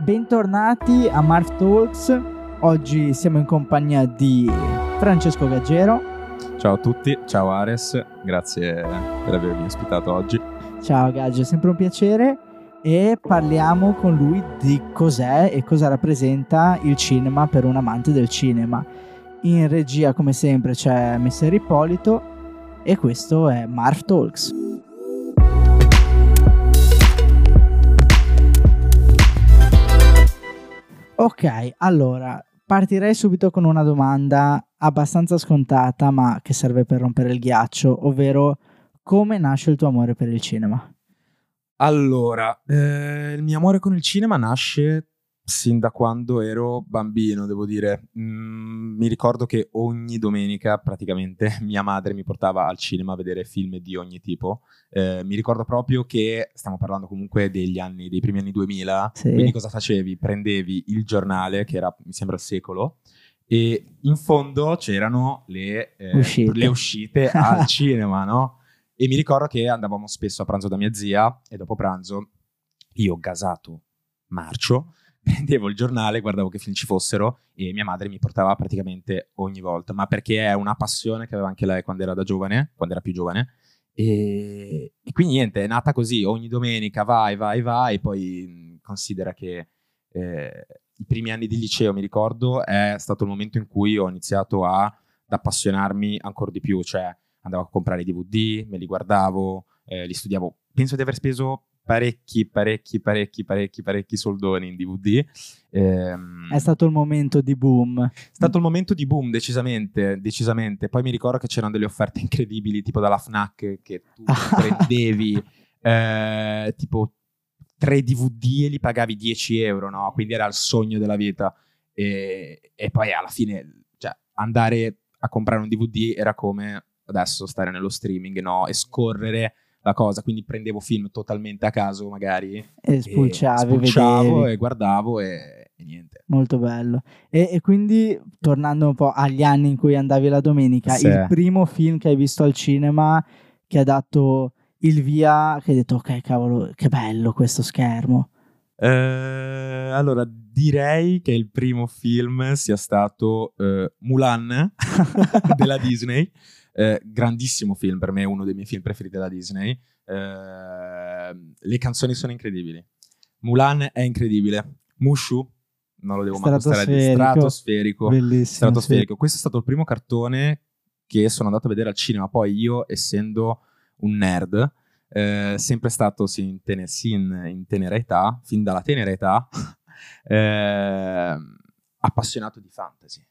bentornati a Marv Talks. Oggi siamo in compagnia di Francesco Gaggero. Ciao a tutti, ciao Ares, grazie per avermi ospitato oggi. Ciao Gaggio, è sempre un piacere e parliamo con lui di cos'è e cosa rappresenta il cinema per un amante del cinema. In regia, come sempre, c'è Messer Ippolito e questo è Marv Talks. Ok, allora partirei subito con una domanda abbastanza scontata, ma che serve per rompere il ghiaccio, ovvero come nasce il tuo amore per il cinema? Allora, eh, il mio amore con il cinema nasce sin da quando ero bambino, devo dire. Mm, mi ricordo che ogni domenica praticamente mia madre mi portava al cinema a vedere film di ogni tipo. Eh, mi ricordo proprio che stiamo parlando comunque degli anni, dei primi anni 2000. Sì. Quindi cosa facevi? Prendevi il giornale, che era mi sembra il secolo, e in fondo c'erano le, eh, Uscite. le uscite al cinema, no? E mi ricordo che andavamo spesso a pranzo da mia zia e dopo pranzo io gasato marcio prendevo il giornale, guardavo che film ci fossero e mia madre mi portava praticamente ogni volta, ma perché è una passione che aveva anche lei quando era da giovane, quando era più giovane. E, e quindi niente, è nata così, ogni domenica vai, vai, vai, poi mh, considera che eh, i primi anni di liceo, mi ricordo, è stato il momento in cui ho iniziato a, ad appassionarmi ancora di più, cioè andavo a comprare i DVD, me li guardavo, eh, li studiavo. Penso di aver speso parecchi, parecchi, parecchi, parecchi, parecchi soldoni in DVD. Ehm, È stato il momento di boom. è stato il momento di boom, decisamente, decisamente. Poi mi ricordo che c'erano delle offerte incredibili, tipo dalla FNAC, che tu prendevi eh, tipo tre DVD e li pagavi 10 euro, no? Quindi era il sogno della vita. E, e poi alla fine, cioè, andare a comprare un DVD era come adesso stare nello streaming, no? E scorrere la cosa. Quindi prendevo film totalmente a caso, magari. E spulciavi, spulciavo vedevi. e guardavo e, e niente. Molto bello. E, e quindi, tornando un po' agli anni in cui andavi la domenica, Sì. il primo film che hai visto al cinema che ha dato il via, che hai detto, ok, cavolo, che bello questo schermo. Eh, allora, direi che il primo film sia stato eh, Mulan della Disney. Eh, grandissimo film, per me è uno dei miei film preferiti della Disney. Eh, le canzoni sono incredibili. Mulan è incredibile. Mushu, non lo devo mai Stratosferico. stratosferico. Bellissimo. Stratosferico. Questo è stato il primo cartone che sono andato a vedere al cinema. Poi io, essendo un nerd, eh, sempre stato sin in, tene- sin in tenera età, fin dalla tenera età, eh, appassionato di fantasy.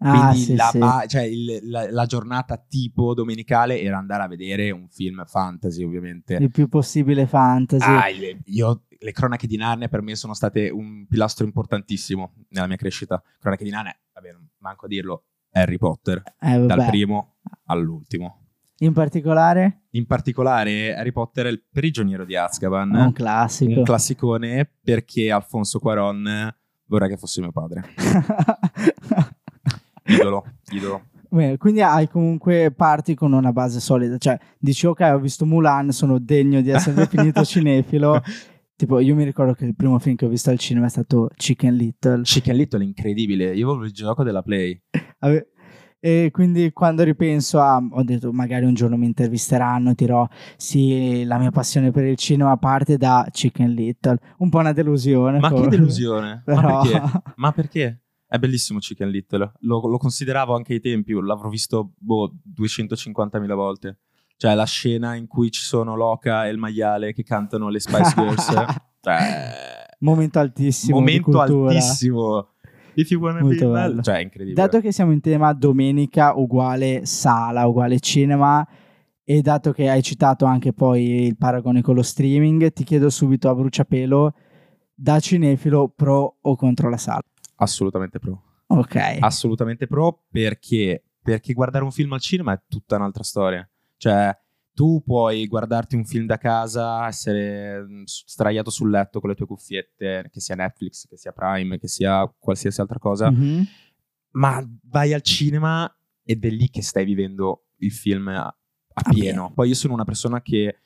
Ah, Quindi sì, la, sì. ba- cioè il- la- la giornata tipo domenicale era andare a vedere un film fantasy, ovviamente. Il più possibile fantasy. Ah, il- io, le cronache di Narnia per me sono state un pilastro importantissimo nella mia crescita. Cronache di Narnia, vabbè, manco a dirlo, Harry Potter, Eh, dal primo all'ultimo. In particolare, In particolare Harry Potter è il prigioniero di Azkaban, un classico. un classicone perché Alfonso Cuaron vorrei che fosse mio padre. Idolo, idolo. Bene, quindi hai comunque parti con una base solida, cioè dici ok ho visto Mulan, sono degno di essere definito cinefilo, tipo io mi ricordo che il primo film che ho visto al cinema è stato Chicken Little Chicken Little è incredibile, io volevo il gioco della Play. E quindi quando ripenso a, ho detto magari un giorno mi intervisteranno, dirò sì la mia passione per il cinema parte da Chicken Little, un po' una delusione. Ma che come- delusione? Però- Ma perché? Ma perché? È bellissimo Chicken Little. Lo, lo consideravo anche ai tempi, l'avrò visto boh, 250.000 volte. Cioè la scena in cui ci sono Loca e il maiale che cantano le Spice Girls. cioè, Momento altissimo. momento altissimo. If you wanna Molto be bello. bello. Cioè, è incredibile. Dato che siamo in tema domenica uguale sala, uguale cinema, e dato che hai citato anche poi il paragone con lo streaming, ti chiedo subito a bruciapelo, da cinefilo pro o contro la sala? Assolutamente pro. Ok. Assolutamente pro perché, perché guardare un film al cinema è tutta un'altra storia. Cioè, tu puoi guardarti un film da casa, essere mm, s- sdraiato sul letto con le tue cuffiette, che sia Netflix, che sia Prime, che sia qualsiasi altra cosa, Mhm. ma vai al cinema ed è lì che stai vivendo il film a, a A pieno. pieno. Poi io sono una persona che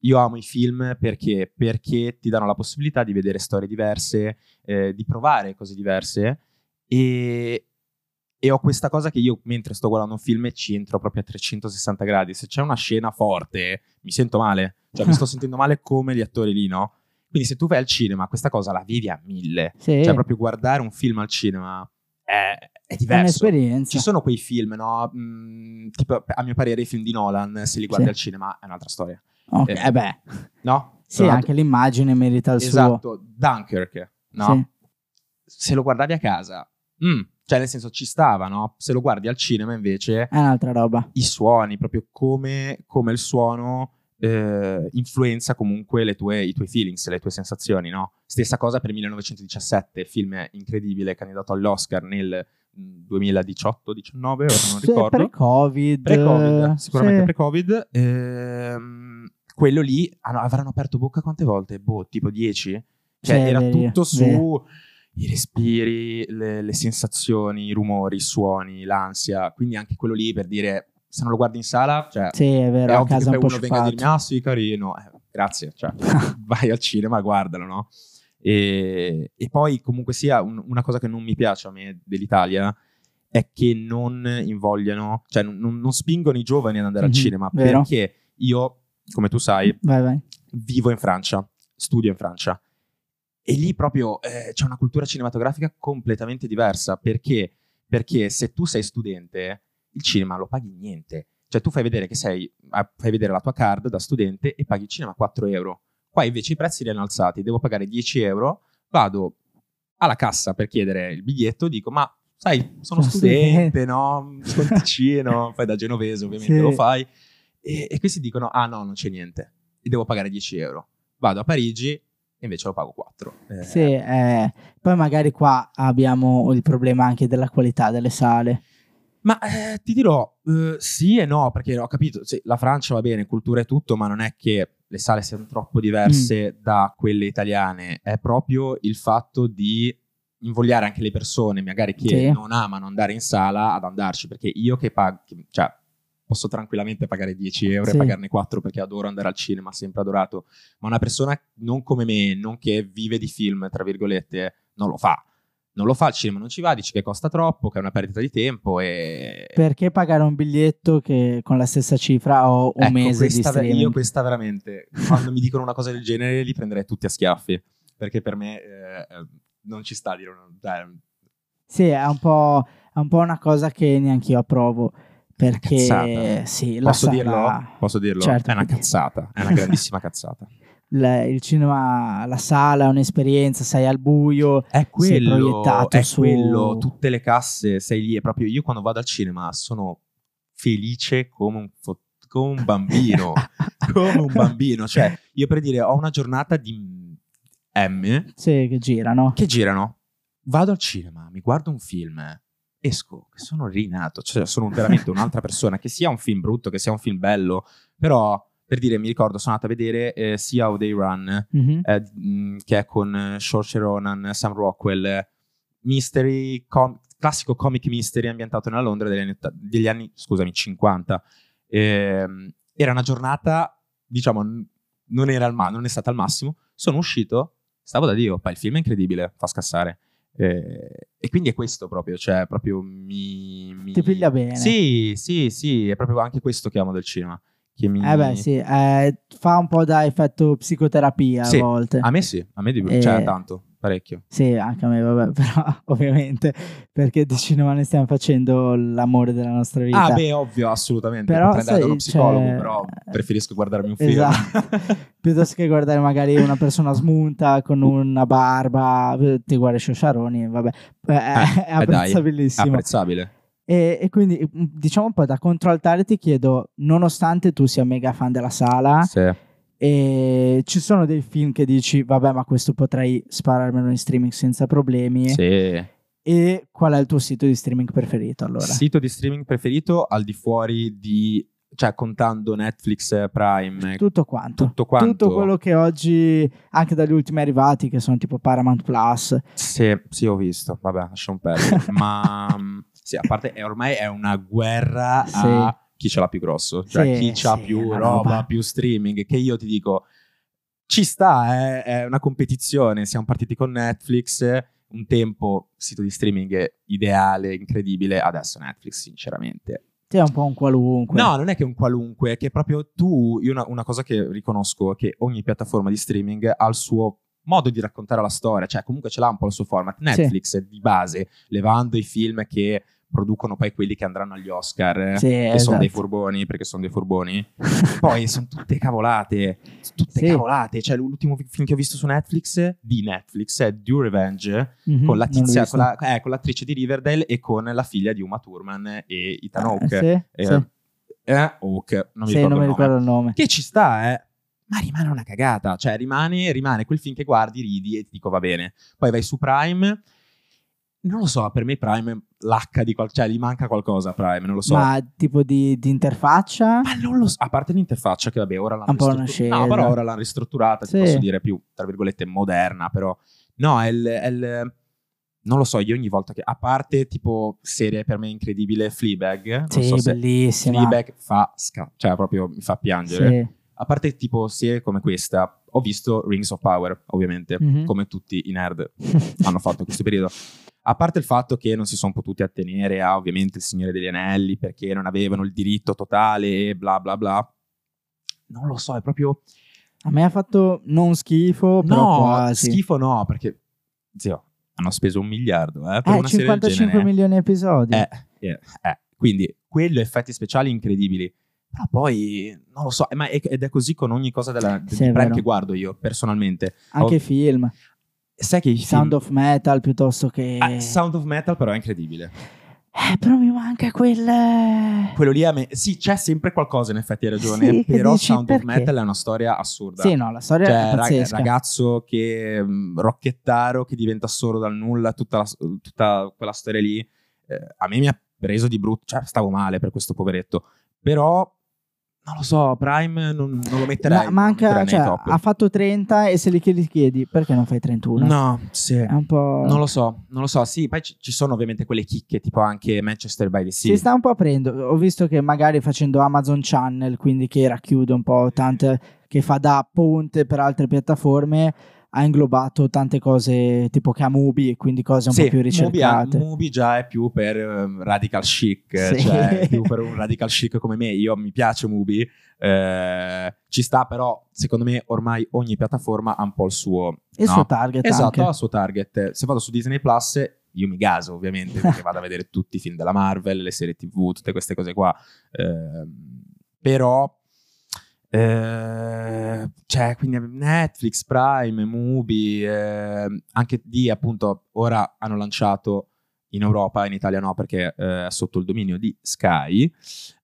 io amo i film perché, perché ti danno la possibilità di vedere storie diverse, eh, di provare cose diverse e, e ho questa cosa che io mentre sto guardando un film ci entro proprio a 360 gradi. Se c'è una scena forte mi sento male, cioè mi sto sentendo male come gli attori lì, no? Quindi se tu vai al cinema questa cosa la vivi a mille. Sì. Cioè proprio guardare un film al cinema è, è diverso. È un'esperienza. Ci sono quei film, no? Mm, tipo, a mio parere, i film di Nolan, se li guardi Sì. al cinema, è un'altra storia. Ok, Eh, eh beh, No? sì, Tra l'altro- anche l'immagine merita il suo. Esatto, Dunkirk, no? Sì. Se lo guardavi a casa, mm, cioè nel senso ci stava, no? Se lo guardi al cinema invece, È un'altra roba. i suoni, proprio come, come il suono eh, influenza comunque le tue- i tuoi feelings, le tue sensazioni, no? Stessa cosa per 1917, film incredibile, candidato all'Oscar nel mm, 2018-19, ora non ricordo. Pre-Covid. Pre-Covid, sicuramente sì. pre-Covid. Ehm, quello lì hanno- avranno aperto bocca quante volte? Boh, tipo 10? Cioè, Sì, era vero, tutto su vero. i respiri, le, le sensazioni, i rumori, i suoni, l'ansia. Quindi anche quello lì per dire, se non lo guardi in sala, cioè, Sì, è vero, è a ovvio che poi un po' uno venga a dirmi, ah sì, carino. Eh, grazie, cioè, vai al cinema, guardalo, no? E, e poi comunque sia un- una cosa che non mi piace a me dell'Italia è che non invogliano, cioè non, non- spingono i giovani ad andare Mhm, al cinema vero. perché io, come tu sai, Vai, vai. vivo in Francia, studio in Francia. E lì proprio eh, c'è una cultura cinematografica completamente diversa. Perché, perché se tu sei studente il cinema lo paghi niente, cioè tu fai vedere che sei, ah, fai vedere la tua card da studente e paghi il cinema 4 euro, qua invece i prezzi li hanno alzati, devo pagare 10 euro, vado alla cassa per chiedere il biglietto, dico ma sai sono Sono studente, no? Sconticino, fai da genovese ovviamente Sì. lo fai e, e questi dicono ah no non c'è niente e devo pagare 10 euro. Vado a Parigi e invece lo pago 4. Eh, Sì, eh, poi magari qua abbiamo il problema anche della qualità delle sale. Ma eh, ti dirò eh, sì e no, perché ho capito, sì, la Francia va bene, cultura e tutto, ma non è che le sale siano troppo diverse Mm. da quelle italiane, è proprio il fatto di invogliare anche le persone, magari che Sì. non amano andare in sala, ad andarci, perché io che pago, cioè posso tranquillamente pagare 10 euro Sì. e pagarne 4 perché adoro andare al cinema, sempre adorato, ma una persona non come me, non che vive di film, tra virgolette, non lo fa. Non lo fa al cinema, non ci va, dice che costa troppo, che è una perdita di tempo e... Perché pagare un biglietto che con la stessa cifra o un Ecco, mese di streaming? io questa veramente, quando mi dicono una cosa del genere li prenderei tutti a schiaffi, perché per me eh, eh, non ci sta a dire una... cioè, Sì, è un, po', è un po' una cosa che neanche io approvo. Perché cazzata. sì, Posso sala- dirlo? Posso dirlo? Certo è una cazzata, è una grandissima cazzata. la- il cinema, la sala è un'esperienza, sei al buio. È quello, proiettato è su- quello, tutte le casse, sei lì, è proprio io quando vado al cinema sono felice come un, fo- come un bambino, come un bambino, cioè io per dire ho una giornata di M Sì, che girano. che girano, vado al cinema, mi guardo un film, esco, che sono rinato, cioè sono veramente un'altra persona, che sia un film brutto, che sia un film bello, però per dire mi ricordo sono andato a vedere eh, Sea How They Run, Mhm. eh, mh, che è con eh, Saoirse Ronan, Sam Rockwell, eh, mystery, com- classico comic mystery ambientato nella Londra degli anni, degli anni, scusami, 50. Ehm, era una giornata, diciamo, non, ma- non è stata al massimo. Sono uscito, stavo da Dio, poi il film è incredibile, fa scassare. Eh, e quindi è questo proprio, cioè proprio mi... mi- Ti piglia bene. Sì, sì, sì, è proprio anche questo che amo del cinema. Che mi... Eh beh, sì, eh, fa un po' da effetto psicoterapia Sì, a volte. A me sì, a me di... Eh, cioè tanto, parecchio. Sì, anche a me, vabbè, però ovviamente perché di cinema ne stiamo facendo l'amore della nostra vita. Ah, beh, ovvio, assolutamente. Però, sai, uno psicologo, cioè- però preferisco guardarmi un film. Esatto. Piuttosto che guardare magari una persona smunta con una barba, eh, ti guardi Sciosciaroni, vabbè, Eh, è, è eh, dai, apprezzabilissimo. Apprezzabile. E, e quindi, mm, diciamo un po' da controllare, ti chiedo, nonostante tu sia mega fan della sala, Sì. E ci sono dei film che dici, vabbè, ma questo potrei spararmelo in streaming senza problemi. Sì. E qual è il tuo sito di streaming preferito allora? Sito di streaming preferito al di fuori di... cioè contando Netflix, Prime, Tutto quanto. tutto quanto. Tutto quello che oggi, anche dagli ultimi arrivati, che sono tipo Paramount Plus, Sì, sì, ho visto. Vabbè, lasciamo perdere. Ma mm, sì, a parte, è, ormai è una guerra Sì. a chi ce l'ha più grosso, cioè Sì, chi ha sì, più la roba, roba. più streaming, che io ti dico, ci sta, è, è una competizione, siamo partiti con Netflix, un tempo sito di streaming ideale, incredibile, adesso Netflix sinceramente. Sì, è un po' un qualunque. No, non è che un qualunque, è che proprio tu, io una, una cosa che riconosco è che ogni piattaforma di streaming ha il suo modo di raccontare la storia, cioè comunque ce l'ha un po' il suo format. Netflix di base, levando i film che producono poi quelli che andranno agli Oscar, Sì, che sono dei esatto. furboni, perché sono dei furboni, poi sono tutte cavolate, tutte Sì. cavolate. Cioè l'ultimo film che ho visto su Netflix, di Netflix, è Due Revenge, Mhm, con la tizia, con, la- eh, con l'attrice di Riverdale e con la figlia di Uma Thurman e Ethan Eh, Hawke. sì, Eh, eh, Hawke, non mi ricordo non mi il nome. ricordo il nome. Che ci sta, eh. Ma rimane una cagata, cioè rimane, rimane quel film che guardi, ridi e ti dico va bene. Poi vai su Prime, non lo so, per me Prime l'H di qual- cioè gli manca qualcosa a Prime, non lo so. Ma tipo di, di interfaccia? Ma non lo so, a parte l'interfaccia che vabbè ora l'hanno ristrutturata, no, però ora l'hanno ristrutturata, ti Sì. posso dire più, tra virgolette, moderna, però no, è il, è il- non lo so, io ogni volta che, a parte tipo serie per me incredibile, Fleabag, Sì, so bellissima. Fleabag fa, sca- cioè proprio mi fa piangere. Sì. A parte tipo serie come questa, ho visto Rings of Power, ovviamente, Mhm. come tutti i nerd hanno fatto in questo periodo. A parte il fatto che non si sono potuti attenere a ovviamente il Signore degli Anelli perché non avevano il diritto totale e bla bla bla. Non lo so, è proprio... A me ha fatto non schifo, però no, quasi. schifo no, perché, zio, hanno speso un miliardo eh, per Eh, una serie del 55 genere. milioni di episodi. Eh, eh, eh. Quindi, quello, effetti speciali incredibili. Però poi, non lo so, eh, ma è- ed è così con ogni cosa della, Sì, vero. che guardo io, personalmente. Anche Ho- film. Sai che Sound film- of Metal piuttosto che... Ah, Sound of Metal però è incredibile. Eh, però mi manca quel... Quello lì a me... Sì, c'è sempre qualcosa, in effetti hai ragione, Sì, però dici, Sound of perché? Metal è una storia assurda. Sì, no, la storia Cioè, è pazzesca. ragazzo che mh, rocchettaro che diventa solo dal nulla, tutta, la- tutta quella storia lì, eh, a me mi ha preso di brutto, cioè stavo male per questo poveretto, però non lo so, Prime non, non lo metterei, Ma manca, cioè, top. ha fatto 30 e se li chiedi, chiedi perché non fai 31? No, sì. È un po'... Non lo so, non lo so. Sì, poi ci, ci sono ovviamente quelle chicche, tipo anche Manchester by the Sea. Si sta un po' aprendo. Ho visto che magari facendo Amazon Channel, quindi che racchiude un po' tante, che fa da ponte per altre piattaforme, ha inglobato tante cose tipo che ha Mubi, quindi cose un Sì, po' più Mubi, ha- ricercate. Mubi già è più per ehm, radical chic, Sì. cioè più per un radical chic come me. Io mi piace Mubi, eh, ci sta, però secondo me ormai ogni piattaforma ha un po' il suo, Il no? suo target Esatto, anche. ha il suo target. Se vado su Disney Plus, io mi gaso ovviamente perché vado a vedere tutti i film della Marvel, le serie TV, tutte queste cose qua. Ehm, però, eh, cioè, quindi Netflix, Prime, Mubi, ehm, anche di appunto ora hanno lanciato in Europa, in Italia no perché eh, è sotto il dominio di Sky,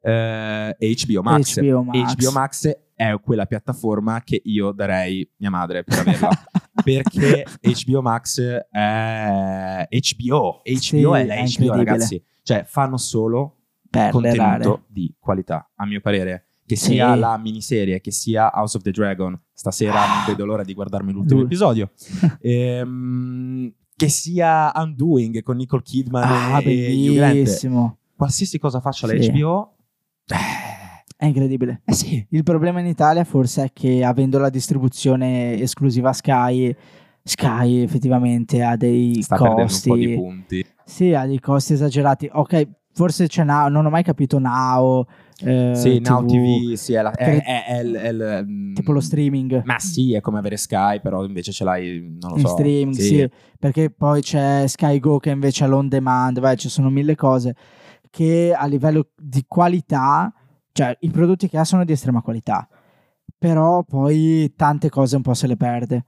eh, HBO Max. HBO Max. HBO Max è quella piattaforma che io darei mia madre per averla. perché HBO Max è HBO. HBO Sì, è la HBO, ragazzi. Cioè, fanno solo per le contenuto di qualità, a mio parere. Che Sì. sia la miniserie, che sia House of the Dragon. Stasera non vedo l'ora di guardarmi l'ultimo episodio. Ehm, che sia Undoing con Nicole Kidman Ah, e Hugh Grant. bellissimo. Qualsiasi cosa faccia la Sì. HBO, eh, È incredibile. eh sì. Il problema in Italia forse è che avendo la distribuzione esclusiva Sky, Sky effettivamente ha dei Sta perdendo un costi. po' di punti. Sì, ha dei costi esagerati. Ok, forse c'è Now, non ho mai capito Now. Eh, sì, Now TV, TV, sì, è, la- è- è- è è mm, Tipo lo streaming. Ma sì, è come avere Sky, però invece ce l'hai, non lo in so. streaming, sì. perché poi c'è Sky Go che invece ha l'on demand, vai, ci sono mille cose che a livello di qualità, cioè i prodotti che ha sono di estrema qualità, però poi tante cose un po' se le perde.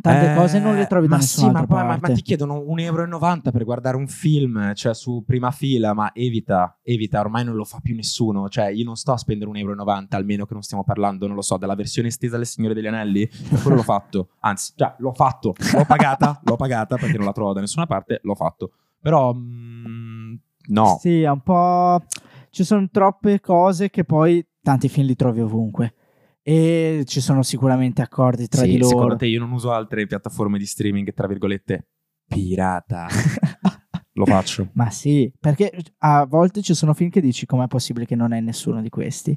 Tante Eh, cose non le trovi da ma sì, ma, poi- ma- ma ti chiedono 1,90 euro per guardare un film, cioè su prima fila, ma evita, evita, ormai non lo fa più nessuno. Cioè, io non sto a spendere 1,90 euro, almeno che non stiamo parlando, non lo so, della versione estesa del Signore degli Anelli. Quello l'ho fatto. Anzi, già, l'ho fatto. L'ho pagata, l'ho pagata perché non la trovo da nessuna parte, l'ho fatto. Però, mm, no. Sì, è un po'... Ci sono troppe cose che poi tanti film li trovi ovunque. E ci sono sicuramente accordi tra Sì, di loro. Secondo te io non uso altre piattaforme di streaming, tra virgolette, pirata. lo faccio. Ma sì, perché a volte ci sono film che dici com'è possibile che non è nessuno di questi.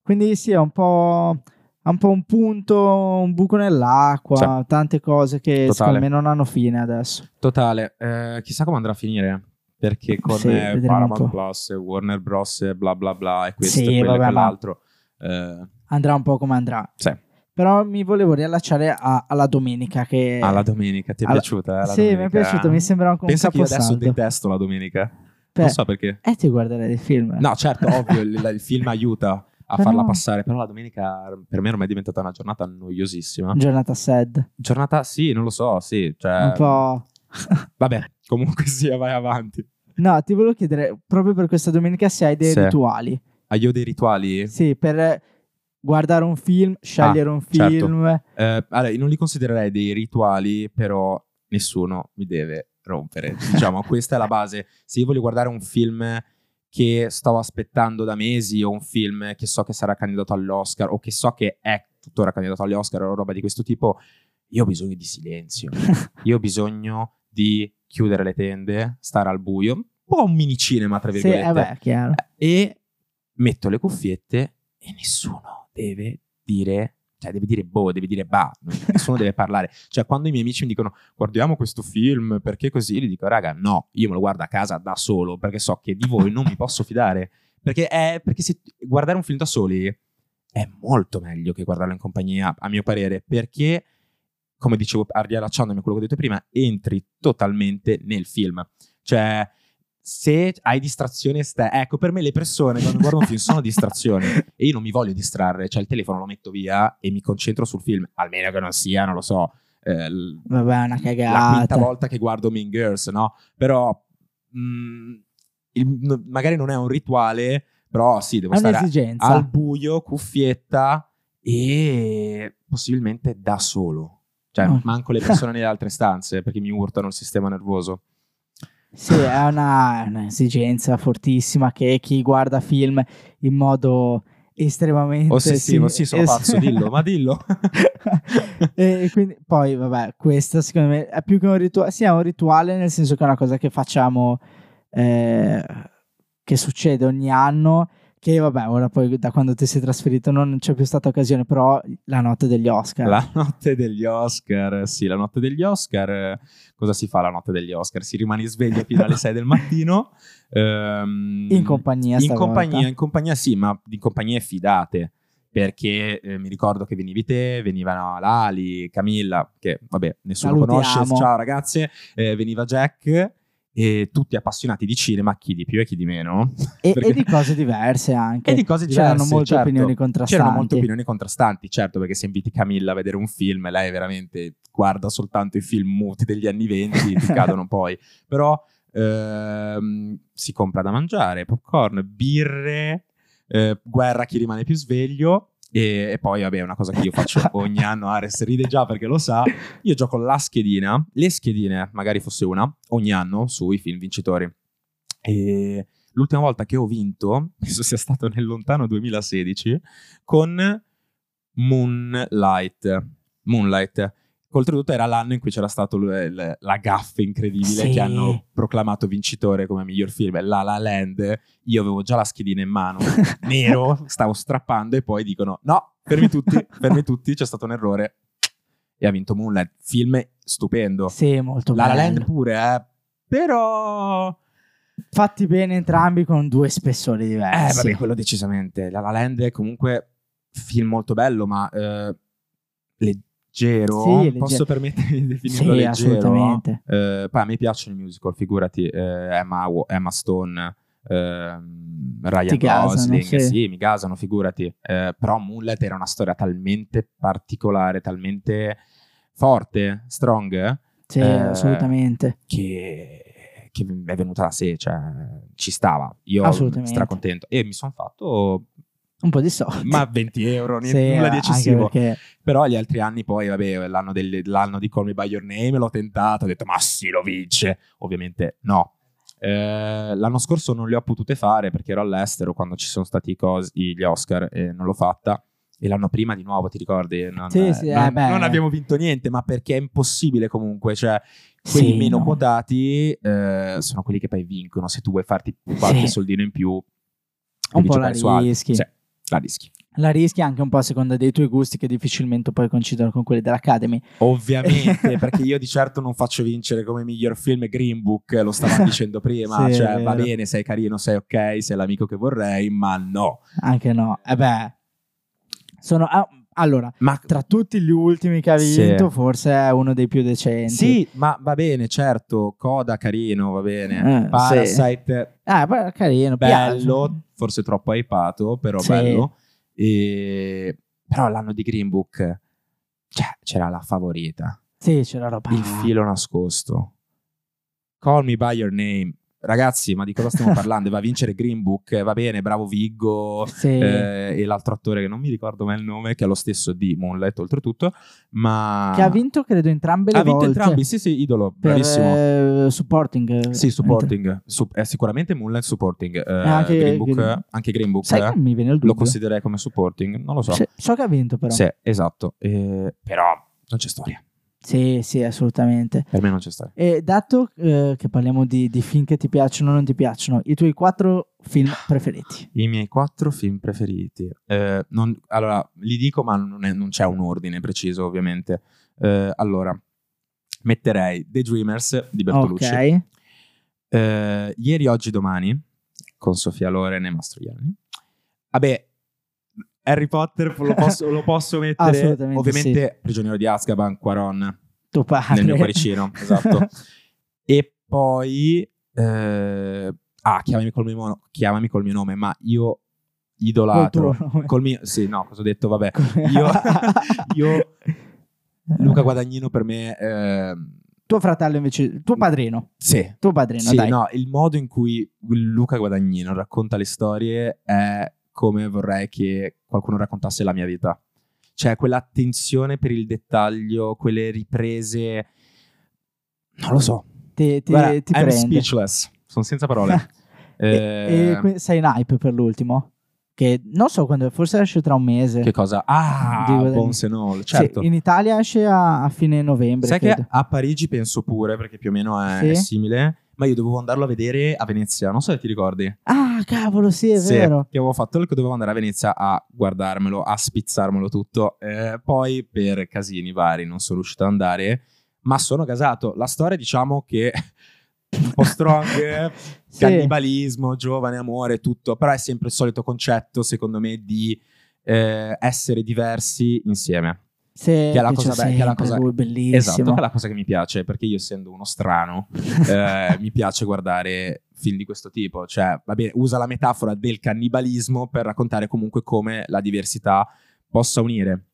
Quindi sì, è un po', un, po un punto, un buco nell'acqua, Sì. tante cose che Totale. secondo me non hanno fine adesso. Totale, eh, chissà come andrà a finire. Perché con Sì, eh, Paramount. Plus, Warner Bros. bla bla bla, e questo Sì, e quello e quell'altro. Eh, Andrà un po' come andrà. sì, Però mi volevo riallacciare a- alla domenica che... alla domenica, ti è alla- piaciuta? eh, sì, mi è domenica? piaciuto, mi sembra un, un Pensa che io adesso detesto la domenica. Beh, Non so perché. Eh, ti guarderai dei film. No, certo, ovvio, il, il film aiuta a Però- farla passare, però la domenica per me ormai è diventata una giornata noiosissima. Giornata sad. Giornata, sì, non lo so, sì, cioè... Un po'... Vabbè, comunque sia, vai avanti. No, ti volevo chiedere, proprio per questa domenica, se hai dei Sì. rituali. Ah, io ho dei rituali? Sì, per guardare un film, scegliere un certo. film. Eh, allora, io non li considererei dei rituali, però nessuno mi deve rompere. Diciamo, questa è la base. Se io voglio guardare un film che stavo aspettando da mesi o un film che so che sarà candidato all'Oscar o che so che è tuttora candidato agli Oscar o roba di questo tipo, io ho bisogno di silenzio. Io ho bisogno di chiudere le tende, stare al buio, un po' un mini cinema, tra Sì, virgolette eh beh, chiaro. e metto le cuffiette e nessuno deve dire, cioè deve dire boh, deve dire bah, nessuno deve parlare. Cioè quando i miei amici mi dicono guardiamo questo film perché così, gli dico raga no, io me lo guardo a casa da solo perché so che di voi non mi posso fidare. Perché, è, perché se guardare un film da soli è molto meglio che guardarlo in compagnia, a mio parere, perché come dicevo, riallacciandomi a quello che ho detto prima, entri totalmente nel film. Cioè, se hai distrazione esterna, ecco, per me le persone quando guardano un film sono distrazioni e io non mi voglio distrarre, cioè il telefono lo metto via e mi concentro sul film, almeno che non sia, non lo so, eh, l- Vabbè, una la quinta cagata. volta che guardo Mean Girls, no? Però mh, il- no- magari non è un rituale, però sì, devo È stare un'esigenza. al buio, cuffietta e possibilmente da solo. Cioè, Oh. manco le persone nelle altre stanze perché mi urtano il sistema nervoso. Sì, è una, un'esigenza fortissima che chi guarda film in modo estremamente Ossessivo, sì, sono es- pazzo, dillo, ma dillo. e quindi poi vabbè questo secondo me è più che un rituale sì è un rituale nel senso che è una cosa che facciamo eh, che succede ogni anno che vabbè ora poi da quando ti sei trasferito non c'è più stata occasione però la notte degli Oscar La notte degli Oscar, sì, la notte degli Oscar. eh, Cosa si fa la notte degli Oscar? Si rimane svegli fino alle 6 del mattino. ehm, in compagnia in compagnia, in compagnia sì, ma di compagnie fidate. Perché eh, mi ricordo che venivi te, venivano Lali, Camilla, che vabbè, nessuno Salutiamo. conosce. Ciao ragazze, eh, veniva Jack. E tutti appassionati di cinema, chi di più e chi di meno. e, perché- e di cose diverse anche E di cose C'erano diverse, molte certo. opinioni contrastanti C'erano molte opinioni contrastanti, certo, perché se inviti Camilla a vedere un film, lei veramente guarda soltanto i film muti degli anni 20, ti cadono poi. Però ehm, si compra da mangiare, popcorn, birre, eh, guerra chi rimane più sveglio. E, e poi, vabbè, una cosa che io faccio ogni anno, Ares ride già perché lo sa. Io gioco la schedina, le schedine, magari fosse una, ogni anno sui film vincitori. E l'ultima volta che ho vinto, penso sia stato nel lontano 2016, con Moonlight. Moonlight. Oltretutto era l'anno in cui c'era l- la gaffa incredibile Sì. che hanno proclamato vincitore come miglior film, La La Land. Io avevo già la schedina in mano, nero, stavo strappando e poi dicono no, fermi tutti, fermi tutti, c'è stato un errore. E ha vinto Moonlight, film stupendo. sì molto La La bello Land pure, eh. Però... fatti bene entrambi con due spessori Eh, diversi vabbè, quello decisamente. La La Land è comunque film molto bello, ma eh, leggero. Sì. Posso permettermi di definirlo sì leggero? assolutamente Eh, poi a me piacciono i musical, figurati. eh, Emma, Emma Stone, ehm, Ryan gasano, Gosling, sì. sì. mi gasano, figurati. Eh, però Moonlight era una storia talmente particolare, talmente forte, strong, sì Eh, assolutamente che, che è venuta da sé, cioè ci stava. Io stracontento. E mi sono fatto un po' di soldi ma 20 euro, Sì, niente- nulla di eccessivo. perché Però gli altri anni poi, vabbè, l'anno, del- l'anno di Call Me By Your Name l'ho tentato, ho detto ma sì, lo vince. Ovviamente no. Eh, l'anno scorso non le ho potute fare perché ero all'estero quando ci sono stati i cos- gli Oscar e non l'ho fatta. E l'anno prima di nuovo, ti ricordi? Non, Sì, eh, sì, non- eh, non abbiamo vinto niente, ma perché è impossibile comunque. Cioè, Quelli Sì, meno no. quotati eh, sono quelli che poi vincono. Se tu vuoi farti qualche Sì. soldino in più, Un po' la rischi. Sì, la rischi. La rischi anche un po' a seconda dei tuoi gusti che difficilmente poi coincidono con quelli dell'Academy. Ovviamente, perché io di certo non faccio vincere come miglior film Green Book, lo stavamo dicendo prima, Sì, cioè va bene, sei carino, sei ok, sei l'amico che vorrei, ma no. Anche no. E beh, sono... ah, allora, Ma tra tutti gli ultimi che ha Sì. vinto, forse è uno dei più decenti. sì, ma va bene, certo, Coda carino, va bene. Eh, Parasite Ah, poi è carino, bello, piace. forse troppo hypato, però Sì. bello. E... Però l'anno di Green Book, cioè, c'era la favorita, Sì, c'era roba. il filo nascosto. Call me by your name. Ragazzi, ma di cosa stiamo parlando? Va a vincere Green Book, va bene, bravo Viggo Sì. eh, e l'altro attore che non mi ricordo mai il nome, che è lo stesso di Moonlight oltretutto, ma... Che ha vinto, credo, entrambe le Ha vinto volte. entrambi, sì sì, idolo, Per bravissimo. eh, supporting. Sì, supporting. Su- è sicuramente Moonlight supporting. Eh, anche Green Book, Green- anche Green Book Sai eh, che mi viene il lo dubbio? considererei come supporting. Non lo so. Sì, so che ha vinto, però. Sì, esatto. Eh, però non c'è storia. Sì, sì, assolutamente. Per me non c'è storia. E dato eh, che parliamo di, di film che ti piacciono o non ti piacciono, i tuoi quattro film preferiti. I miei quattro film preferiti. Eh, non- allora, li dico, ma non, è- non c'è un ordine preciso, ovviamente. Eh, allora, metterei The Dreamers di Bertolucci. Ok. Eh, ieri, oggi, domani con Sofia Loren e Mastroianni. Vabbè, Harry Potter lo posso, lo posso mettere. Assolutamente Ovviamente, Prigioniero di Azkaban, Quaron Tuo padre. nel mio cuoricino. esatto. E poi, eh, ah, chiamami col, mio, mo- chiamami col mio nome, ma io Col idolatro. nome. Col mio, sì, no, cosa ho detto? Vabbè, io, io Luca Guadagnino per me, ehm, Tuo fratello invece, tuo padrino. sì, Tuo padrino, Sì, dai. no, il modo in cui Luca Guadagnino racconta le storie è come vorrei che qualcuno raccontasse la mia vita. Cioè, quell'attenzione per il dettaglio, quelle riprese. Non lo so. Ti, ti, Guarda, ti I'm prende. speechless. Sono senza parole. E, Eh, e que- sei in hype per l'ultimo? Che non so quando, forse esce tra un mese. che cosa? Ah, Di Guadagnino. Bones and All, Sì, certo. in Italia esce a, a fine novembre. Sai credo. che a Parigi penso pure, perché più o meno è, Sì? è simile, ma io dovevo andarlo a vedere a Venezia, non so se ti ricordi. Ah, cavolo, sì, è Sì, vero. che avevo fatto che dovevo andare a Venezia a guardarmelo, a spizzarmelo tutto. Eh, poi per casini vari non sono riuscito ad andare, ma sono gasato. La storia, diciamo che un po' strong, eh, Sì. cannibalismo, giovane, amore, tutto, però è sempre il solito concetto, secondo me, di eh, essere diversi insieme. Sì, Che è la cosa be- che è la cosa- lui, bellissimo. Esatto, che è la cosa che mi piace, perché io essendo uno strano, eh, mi piace guardare film di questo tipo. Cioè, va bene, usa la metafora del cannibalismo per raccontare comunque come la diversità possa unire.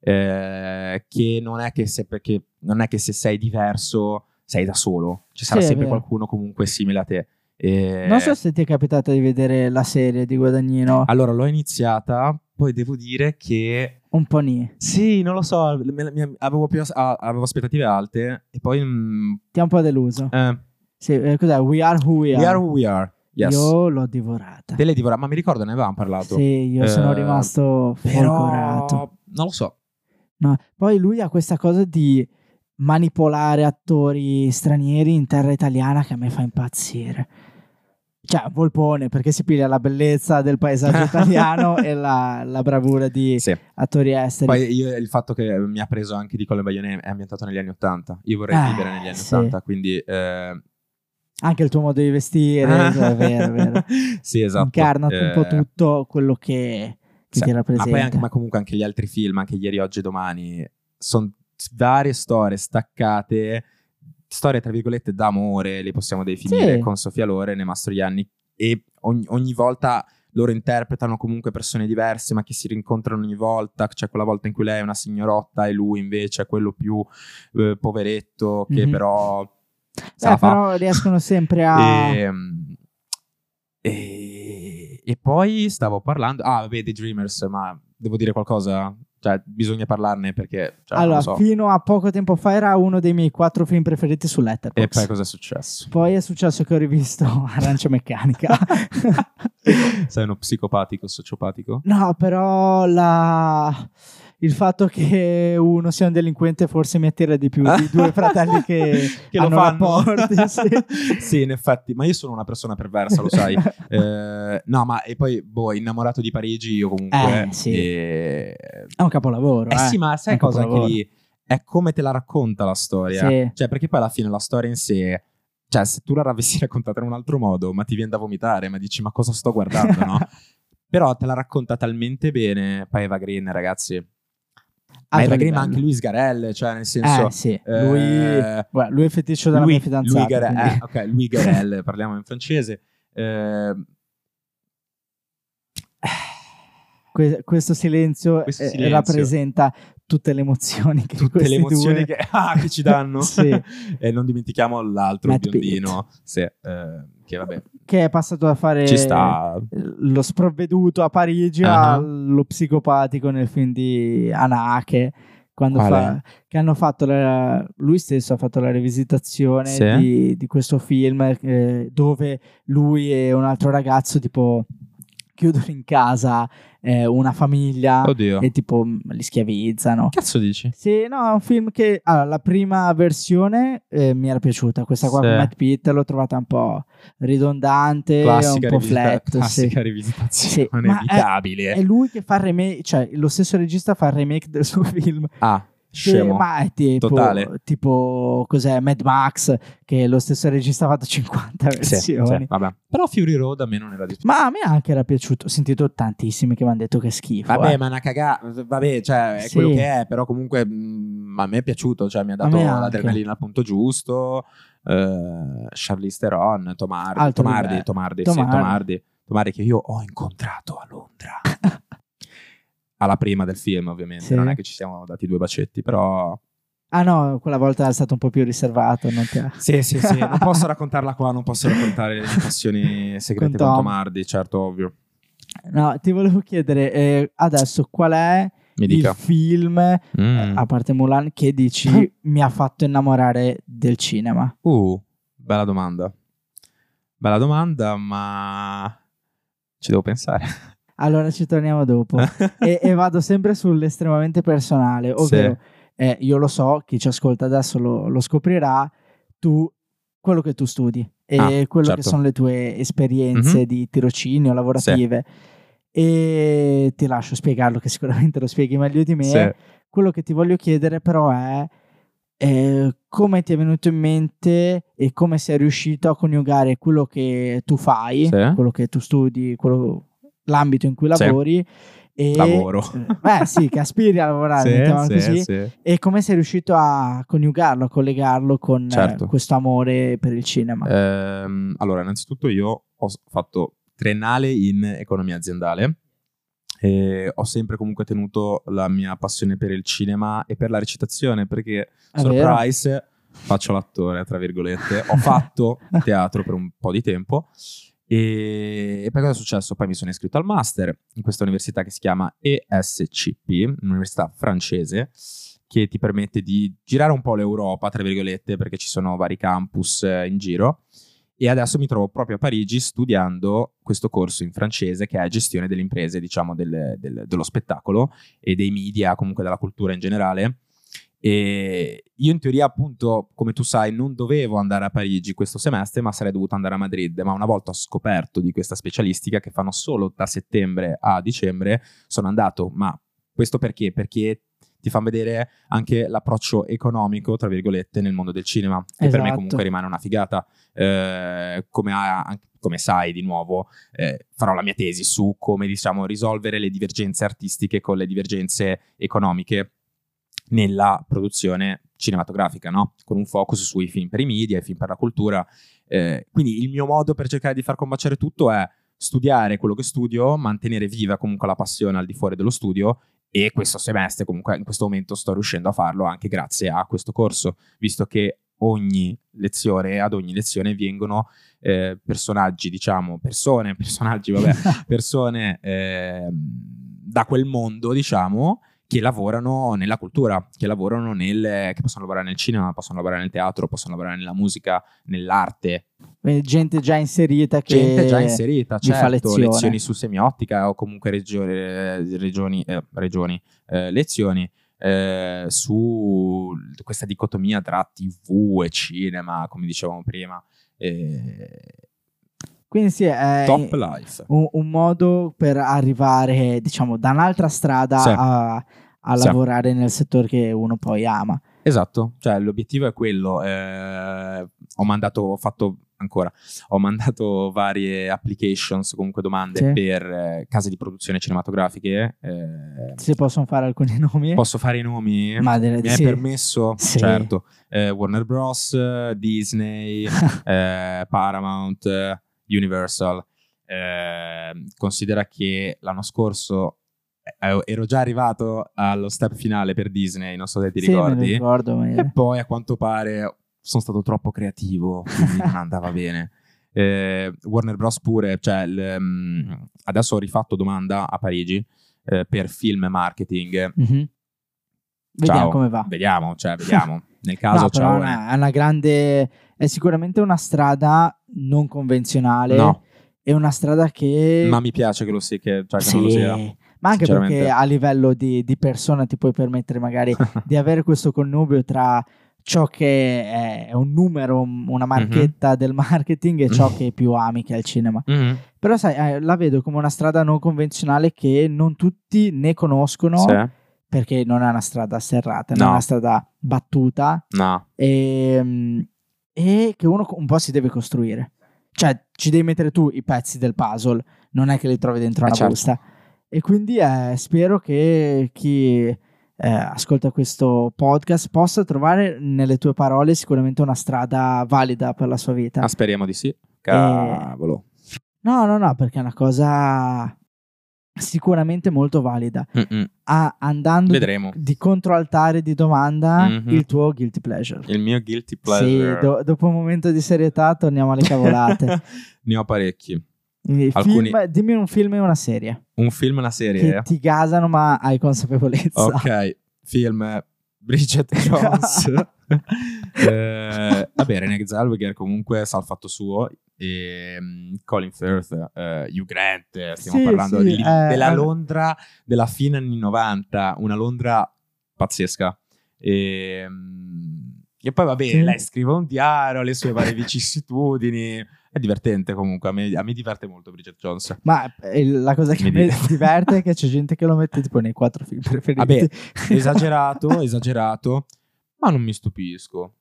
Eh, che non è che se, perché non è che se sei diverso sei da solo, ci sarà Sì, sempre qualcuno comunque simile a te. Eh, Non so se ti è capitato di vedere la serie di Guadagnino. Allora, l'ho iniziata, poi devo dire che Un po' ni. sì, non lo so, me- mi- avevo, più- ah, avevo aspettative alte e poi mm, Ti ha un po' deluso. eh, Sì, eh, cos'è? We Are Who We Are. We are who we are. Yes. Io l'ho divorata. Te l'hai divorata, ma mi ricordo ne avevamo parlato. Sì, io sono Eh, rimasto Però folgorato. non lo so. No, Poi lui ha questa cosa di manipolare attori stranieri in terra italiana che a me fa impazzire. Cioè, Volpone, perché si piglia la bellezza del paesaggio italiano e la, la bravura di Sì. attori esteri. Poi io, il fatto che mi ha preso anche di Colle Baglione è ambientato negli anni 80. Io vorrei Ah, vivere negli anni sì. 80, quindi eh, Anche il tuo modo di vestire, cioè, vero, vero. sì, esatto. Incarna un po' Eh, tutto quello che, che sì, ti Ma rappresenta. poi anche, ma comunque anche gli altri film, anche ieri, oggi e domani, sono varie storie staccate, storie tra virgolette d'amore, le possiamo definire, Sì. con Sofia Loren e Mastroianni e ogni, ogni volta loro interpretano comunque persone diverse ma che si rincontrano ogni volta, c'è quella volta in cui lei è una signorotta e lui invece è quello più eh, poveretto che Mhm. però Eh, fa. però riescono sempre a... Ehm, E, e poi stavo parlando. Ah, vedi Dreamers, ma devo dire qualcosa? Cioè, bisogna parlarne perché. Cioè, allora, lo so. fino a poco tempo fa era uno dei miei quattro film preferiti su Letterboxd. E poi cosa è successo? Poi è successo che ho rivisto Arancia Meccanica. Sei uno psicopatico, sociopatico? no, però la... il fatto che uno sia un delinquente forse mi attira di più di due fratelli che, Che lo fanno. rapporti. sì. sì, in effetti, ma io sono una persona perversa, lo sai. Eh, no, ma e poi, boh, innamorato di Parigi, io comunque. Eh, sì. e- È un capolavoro. Eh eh. sì, ma sai cosa capolavoro. lì? È come te la racconta la storia. Sì. Cioè, perché poi alla fine la storia in sé. Cioè, se tu la avessi raccontata in un altro modo, ma ti viene da vomitare, ma dici, ma cosa sto guardando, no? Però te la racconta talmente bene. Poi Eva Green, ragazzi. Ma Eva Green, ma anche Luis Garelle, cioè, nel senso. Eh sì, eh, lui, guarda, lui è feticcio della lui, mia fidanzata. Lui Garelle, quindi- eh, ok, Louis Garelle, parliamo in francese. Eh, Que- questo silenzio, Questo eh, silenzio. rappresenta tutte le emozioni che tutte le emozioni due- che, ah, che ci danno. Sì. e non dimentichiamo l'altro Matt biondino, sì, eh, che vabbè, che è passato da fare lo sprovveduto a Parigi Ah. allo psicopatico nel film di Anake quando fa, che hanno fatto la- lui stesso ha fatto la rivisitazione Sì. di, di questo film eh, dove lui e un altro ragazzo tipo chiudono in casa eh, una famiglia Oddio. e tipo mh, li schiavizzano Cazzo dici? sì, no, è un film che allora, la prima versione eh, mi era piaciuta, questa qua Sì. con Matt Pitt l'ho trovata un po' ridondante, Classica, un po' rivisita- flat. sì. classica rivisitazione Sì, ma è- inevitabile. È lui che fa il remake, cioè lo stesso regista fa il remake del suo film. ah, Scemo. ma è tipo, Totale. tipo, cos'è, Mad Max, che lo stesso regista ha fatto 50 Sì, versioni. sì, vabbè. Però Fury Road a me non era dispiaciuto. Ma a me anche era piaciuto, ho sentito tantissimi che mi hanno detto che è schifo. Vabbè, eh. ma è una cagata. Vabbè, cioè, è Sì. quello che è, però comunque mh, a me è piaciuto, cioè mi ha dato l'adrenalina al punto giusto. Eh, Charlize Theron, Tomardi, Tomardi, sì, Tomardi. Tomardi, Tomardi che io ho incontrato a Londra. Alla prima del film, ovviamente, Sì. non è che ci siamo dati due bacetti, però Ah no, quella volta è stato un po' più riservato. Non te... Sì, sì, sì, non posso raccontarla qua, non posso raccontare le passioni segrete Con con, Tom. Tomardi, certo, ovvio. No, ti volevo chiedere eh, adesso qual è il film, eh, Mm. a parte Mulan, che dici mi ha fatto innamorare del cinema? Uh, bella domanda. Bella domanda, ma ci devo pensare. Allora ci torniamo dopo. e, e vado sempre sull'estremamente personale, ovvero eh, io lo so, chi ci ascolta adesso lo, lo scoprirà, tu quello che tu studi e Ah, quello certo. che sono le tue esperienze Mhm. di tirocinio, lavorative. E ti lascio spiegarlo, che sicuramente lo spieghi meglio di me. Sì. Quello che ti voglio chiedere però è eh, come ti è venuto in mente e come sei riuscito a coniugare quello che tu fai, Sì. quello che tu studi, quello- l'ambito in cui Sì. lavori e Lavoro. eh, beh sì, che aspiri a lavorare, mettiamola così, sì. e come sei riuscito a coniugarlo, a collegarlo con eh, Certo. questo amore per il cinema. Ehm, allora, innanzitutto io ho fatto triennale in economia aziendale e ho sempre comunque tenuto la mia passione per il cinema e per la recitazione perché, È vero? surprise, faccio l'attore, tra virgolette. Ho fatto teatro per un po' di tempo e, e poi cosa è successo? Poi mi sono iscritto al master in questa università che si chiama ESCP, un'università francese che ti permette di girare un po' l'Europa, tra virgolette, perché ci sono vari campus eh, in giro. E adesso mi trovo proprio a Parigi studiando questo corso in francese che è gestione delle imprese, diciamo, del- del- dello spettacolo e dei media, comunque della cultura in generale. E io in teoria, appunto, come tu sai, non dovevo andare a Parigi questo semestre, ma sarei dovuto andare a Madrid. Ma una volta ho scoperto di questa specialistica che fanno solo da settembre a dicembre, sono andato. Ma questo perché? Perché ti fanno vedere anche l'approccio economico, tra virgolette, nel mondo del cinema, che per me Esatto. comunque rimane una figata. Eh, come, ha- come sai, di nuovo, eh, farò la mia tesi su come, diciamo, risolvere le divergenze artistiche con le divergenze economiche nella produzione cinematografica, no? Con un focus sui film per i media, i film per la cultura. Eh, quindi il mio modo per cercare di far combaciare tutto è studiare quello che studio, mantenere viva comunque la passione al di fuori dello studio e questo semestre comunque in questo momento sto riuscendo a farlo anche grazie a questo corso, visto che ogni lezione, ad ogni lezione vengono eh, personaggi, diciamo, persone, personaggi, vabbè, persone ehm, da quel mondo, diciamo, che lavorano nella cultura, che lavorano nel, che possono lavorare nel cinema, possono lavorare nel teatro, possono lavorare nella musica, nell'arte. Gente già inserita che Gente già inserita, vi fa certo, lezione. lezioni su semiotica o comunque regio- eh, regioni, eh, regioni eh, lezioni eh, su questa dicotomia tra TV e cinema, come dicevamo prima. Eh, Quindi sì, è top life. un, un modo per arrivare, diciamo, da un'altra strada Sì. a, a Sì. lavorare nel settore che uno poi ama. Esatto, cioè l'obiettivo è quello. eh, ho mandato, ho fatto ancora, ho mandato varie applications, comunque domande Sì. per eh, case di produzione cinematografiche. eh, Se possono fare alcuni nomi. posso fare i nomi? Ma di Mi è sì. permesso? Sì. Certo. Eh, Warner Bros, Disney, eh, Paramount, Universal. Eh, considera che l'anno scorso eh, ero già arrivato allo step finale per Disney, non so se ti Sì, me lo ricordi. ricordo. ma- E poi a quanto pare sono stato troppo creativo, quindi non andava bene. Eh, Warner Bros. pure, cioè, il, mm, adesso ho rifatto domanda a Parigi eh, per film marketing. Mhm. Vediamo come va. Vediamo, cioè, vediamo. Nel caso, no, ciao. è una, è una grande. È sicuramente una strada non convenzionale. No, È una strada che. ma mi piace che lo sia, che, cioè, che Sì, non lo sia. ma anche perché a livello di, di persona ti puoi permettere magari di avere questo connubio tra ciò che è un numero, un- una marchetta del marketing e ciò che più ami che è il cinema. Mhm. Però sai, eh, la vedo come una strada non convenzionale che non tutti ne conoscono Sì. perché non è una strada serrata, non è No. una strada battuta No, e, mm, e che uno un po' si deve costruire. Cioè, ci devi mettere tu i pezzi del puzzle, non è che li trovi dentro Eh, una certo. busta. E quindi eh, spero che chi eh, ascolta questo podcast possa trovare nelle tue parole sicuramente una strada valida per la sua vita. Ah, speriamo di sì. Cavolo. No, no, no, perché è una cosa sicuramente molto valida. Ah, andando di, Vedremo. di controaltare di domanda Mhm. il tuo guilty pleasure. Il mio guilty Sì, pleasure. do- dopo un momento di serietà torniamo alle cavolate. ne ho parecchi. Quindi Alcuni- film- dimmi un film e una serie Un film e una serie. che ti gasano ma hai consapevolezza. Ok, film Bridget Jones. eh, vabbè, Renée Zellweger comunque sa il fatto suo. E mm, Colin Firth, eh, Hugh Grant, stiamo Sì, parlando sì, di- eh, della. Londra della fine anni 90, una Londra pazzesca. E, mm, e poi va bene, Sì. lei scrive un diario, le sue varie vicissitudini. È divertente comunque, a me, a me diverte molto Bridget Jones. Ma eh, la cosa che Mi mi diverte è che c'è gente che lo mette tipo nei quattro film preferiti. Vabbè, esagerato, esagerato, ma non mi stupisco.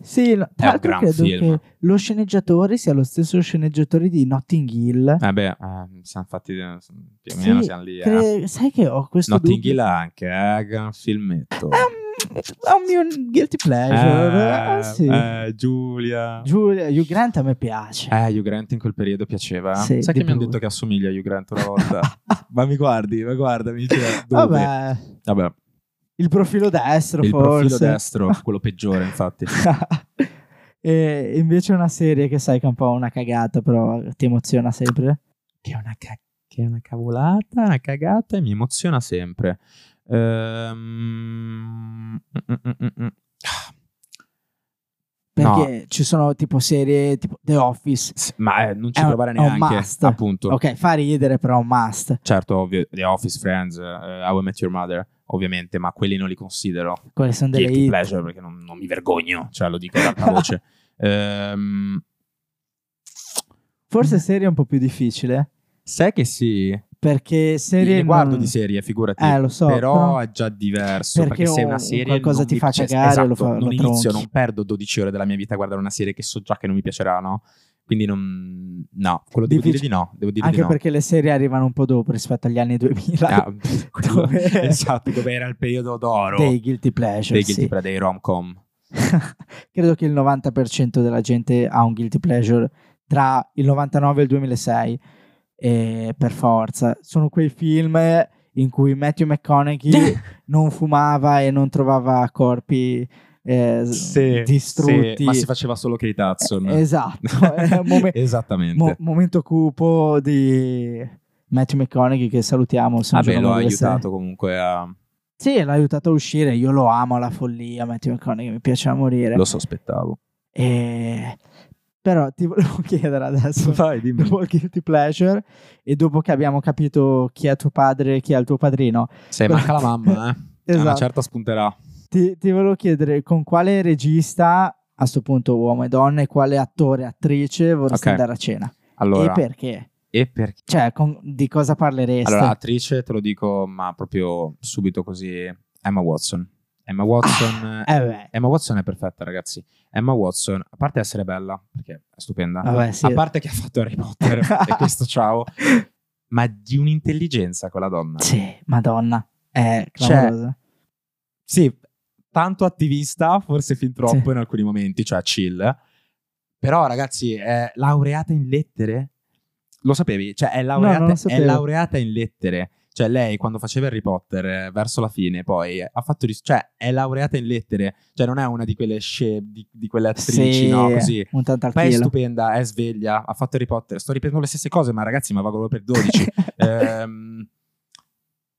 sì, no, tra l'altro credo film. che lo sceneggiatore sia lo stesso sceneggiatore di Notting Hill. Eh beh, eh, siamo fatti eh, più o Sì, meno siamo lì. Eh. cre- sai che ho questo Notting. Hill anche, eh, gran filmetto. È un, è un mio guilty pleasure. eh, sì. eh, Giulia. Giulia, Hugh Grant a me piace. Eh, Hugh Grant in quel periodo piaceva. eh? Sì, Sai che mi hanno detto che assomiglia a Hugh Grant una volta? ma mi guardi, ma guarda, mi dice dove? Vabbè, Vabbè, il profilo destro il forse. profilo destro, quello peggiore infatti. e invece una serie che sai che è un po' una cagata, però ti emoziona sempre. che è una, ca- che è una cavolata, una cagata e mi emoziona sempre. Ehm. Perché ci sono tipo serie tipo The Office. S- Ma eh, non ci È un- provare è un neanche, must. appunto. Ok, fa ridere, però è un must. Certo, ovvio, The Office, Friends, eh, How I Met Your Mother, ovviamente, ma quelli non li considero Quelle sono delle guilty hit. pleasure perché non, non mi vergogno, cioè lo dico ad alta voce. Ehm, Forse serie è un po' più difficile. sai che sì, Perché serie. ne guardo non- di serie, figurati. Eh, lo so. però, però- è già diverso Perché perché, se un- una serie qualcosa ti mi fa cagare, esatto, lo fa- lo non inizio, tronchi. non perdo 12 ore della mia vita a guardare una serie che so già che non mi piacerà, no? Quindi non no, quello devo dire di no, devo dire Anche di no. perché le serie arrivano un po' dopo rispetto agli anni 2000. Ah, Dove- esatto, dove era il periodo d'oro dei guilty pleasure. dei, sì. guilty pleasure, dei rom-com. Credo che il 90% della gente ha un guilty pleasure tra il 99 e il 2006. E per forza, sono quei film in cui Matthew McConaughey non fumava e non trovava corpi eh, distrutti. sì, ma si faceva solo Kate Hudson. Eh, Esatto, è un Esattamente. mo- momento cupo di Matthew McConaughey che salutiamo. Vabbè, lo ha aiutato comunque a, Sì, l'ha aiutato a uscire. Io lo amo alla follia. Matthew McConaughey mi piace a morire. Lo sospettavo. E... Però ti volevo chiedere adesso, Vai, dimmi. dopo il Guilty Pleasure e dopo che abbiamo capito chi è tuo padre e chi è il tuo padrino, Se manca la mamma, eh. Esatto. Una certa spunterà. Ti, ti volevo chiedere con quale regista, a sto punto uomo e donna, e quale attore, attrice vorresti Ok. andare a cena? Allora, E perché? e perché? Cioè, con- di cosa parlereste? Allora, attrice te lo dico, ma proprio subito così. Emma Watson. Emma Watson. eh beh, Emma Watson è perfetta, ragazzi. Emma Watson, a parte essere bella, perché è stupenda, vabbè, sì. a parte che ha fatto Harry Potter, e questo ciao, ma di un'intelligenza quella donna. Sì, madonna, è Cioè, clamorosa. Sì, tanto attivista, forse fin troppo Sì. in alcuni momenti, cioè chill. Però, ragazzi, è laureata in lettere. Lo sapevi? Cioè, è laureata, lo è laureata in lettere. Cioè, lei quando faceva Harry Potter, eh, verso la fine, poi ha fatto. ris- cioè, è laureata in lettere. Cioè, non è una di quelle sce- di, di quelle attrici, sì, no? Così. un Poi è stupenda, è sveglia, ha fatto Harry Potter. Sto ripetendo le stesse cose, ma ragazzi, ma valgono per 12. Ehm,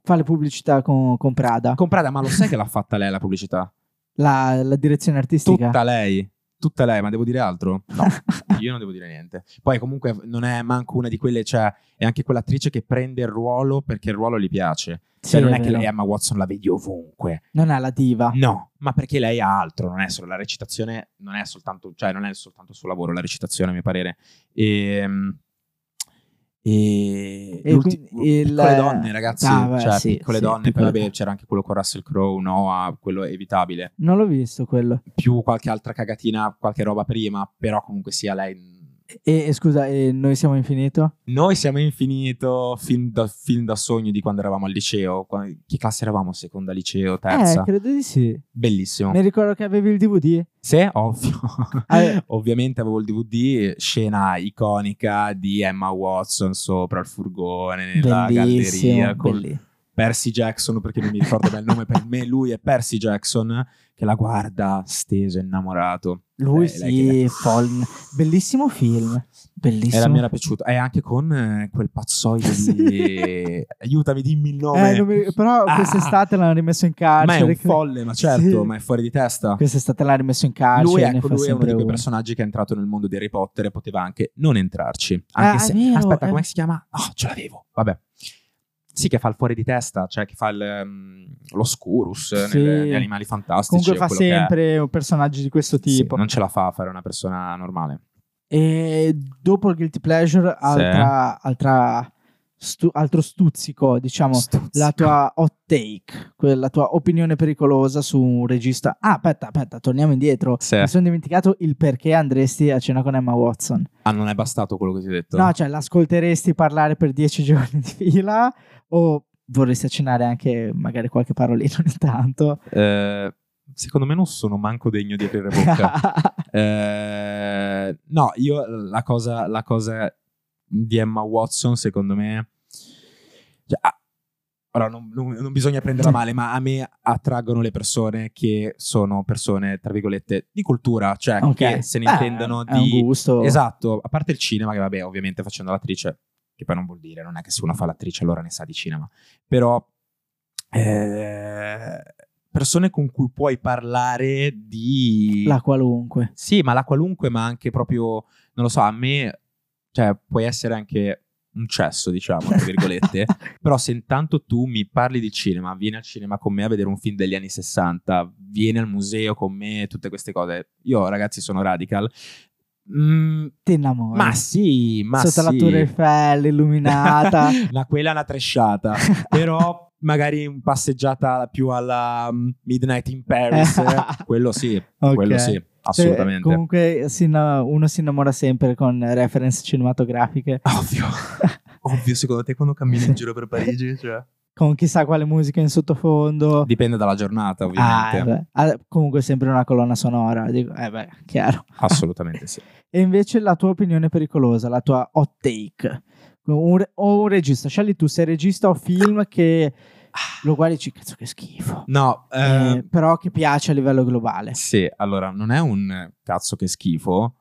Fa le pubblicità con, con Prada, con Prada, ma lo sai che l'ha fatta lei la pubblicità? la, la direzione artistica. Tutta lei. Tutta lei, ma devo dire altro? No, io non devo dire niente. Poi comunque non è manco una di quelle, cioè è anche quell'attrice che prende il ruolo perché il ruolo gli piace. Sì, Cioè non è è che lei Emma Watson la vedi ovunque. Non è la diva. No, ma perché lei ha altro, non è solo la recitazione, non è soltanto, cioè non è soltanto il suo lavoro, la recitazione a mio parere. E, e, E quindi il- piccole donne, ragazzi, Ah, beh, cioè sì, piccole sì, donne, piccole poi vabbè c'era anche quello con Russell Crowe, Noah, quello evitabile Non l'ho visto quello. più qualche altra cagatina, qualche roba prima, però comunque sia lei. E, e scusa, e noi siamo infinito? Noi siamo infinito film da, film da sogno di quando eravamo al liceo. Qua- Che classe eravamo? Seconda liceo, terza? Eh, credo di sì. Bellissimo. Mi ricordo che avevi il DVD. Sì, ovvio. Eh. Ovviamente avevo il DVD, scena iconica di Emma Watson sopra il furgone nella Bellissimo. galleria con belli- Percy Jackson, perché non mi ricordo bene il nome, per me lui è Percy Jackson, che la guarda steso, innamorato. Lui Eh, sì, Fallen. Bellissimo film. Bellissimo. Era, mi era piaciuto. E anche con eh, quel pazzoide di... Aiutami, dimmi il nome. Eh, mi- Però Ah. quest'estate l'hanno rimesso in ma è carcere. un folle, ma certo, Sì. ma è fuori di testa. Quest'estate l'hanno rimesso in carcere. Lui, ecco, lui è uno di quei personaggi che è entrato nel mondo di Harry Potter e poteva anche non entrarci. Anche Ah, se... vero, Aspetta, è- come si chiama? Oh, ce l'avevo. Vabbè. Sì, che fa il fuori di testa, cioè che fa il, ehm, l'oscurus Sì. nelle- negli animali fantastici. Comunque fa sempre un personaggio di questo Sì, tipo. non ce la fa a fare una persona normale. E dopo il Guilty Pleasure, altra, altra stu- altro stuzzico, diciamo, Stuzzico. la tua hot take, la tua opinione pericolosa su un regista. Ah, aspetta, aspetta, torniamo indietro. Sì. Mi sono dimenticato il perché andresti a cena con Emma Watson. Ah, non è bastato quello che ti ho detto? No, cioè, l'ascolteresti parlare per dieci giorni di fila o vorresti cenare anche magari qualche parolina ogni tanto? Eh, secondo me non sono manco degno di aprire bocca. Eh, no, io la cosa, la cosa di Emma Watson, secondo me. cioè, ah, ora, non, non- non bisogna prenderla male, ma a me attraggono le persone che sono persone, tra virgolette, di cultura, cioè Ok. che se ne Beh, intendono di. gusto. Esatto, a parte il cinema, che vabbè, ovviamente facendo l'attrice, che poi non vuol dire, non è che se uno fa l'attrice allora ne sa di cinema, però eh, persone con cui puoi parlare di... La qualunque. Sì, ma la qualunque, ma anche proprio, non lo so, a me, cioè, puoi essere anche un cesso, diciamo, tra virgolette, però se intanto tu mi parli di cinema, vieni al cinema con me a vedere un film degli anni 60, vieni al museo con me, tutte queste cose, io ragazzi sono radical, Mm, Ti innamori. ma sì, ma Sotto la sì. Tour Eiffel illuminata. Ma quella è una tresciata, però magari un passeggiata più alla mm, Midnight in Paris, quello sì, Ok. quello sì, Cioè, assolutamente. comunque si inna- uno si innamora sempre con reference cinematografiche, Ovvio. Ovvio, secondo te quando cammini in giro per Parigi? Cioè? con chissà quale musica in sottofondo. Dipende dalla giornata, Ah, ovviamente. eh. Ah, comunque sempre una colonna sonora, dico, eh beh, chiaro. Assolutamente sì. E invece la tua opinione pericolosa, la tua hot take. Un o un regista, scegli tu, sei regista o film che lo guardi e dici, cazzo che schifo. No, Eh, eh, però che piace a livello globale. sì, allora, non è un cazzo che schifo,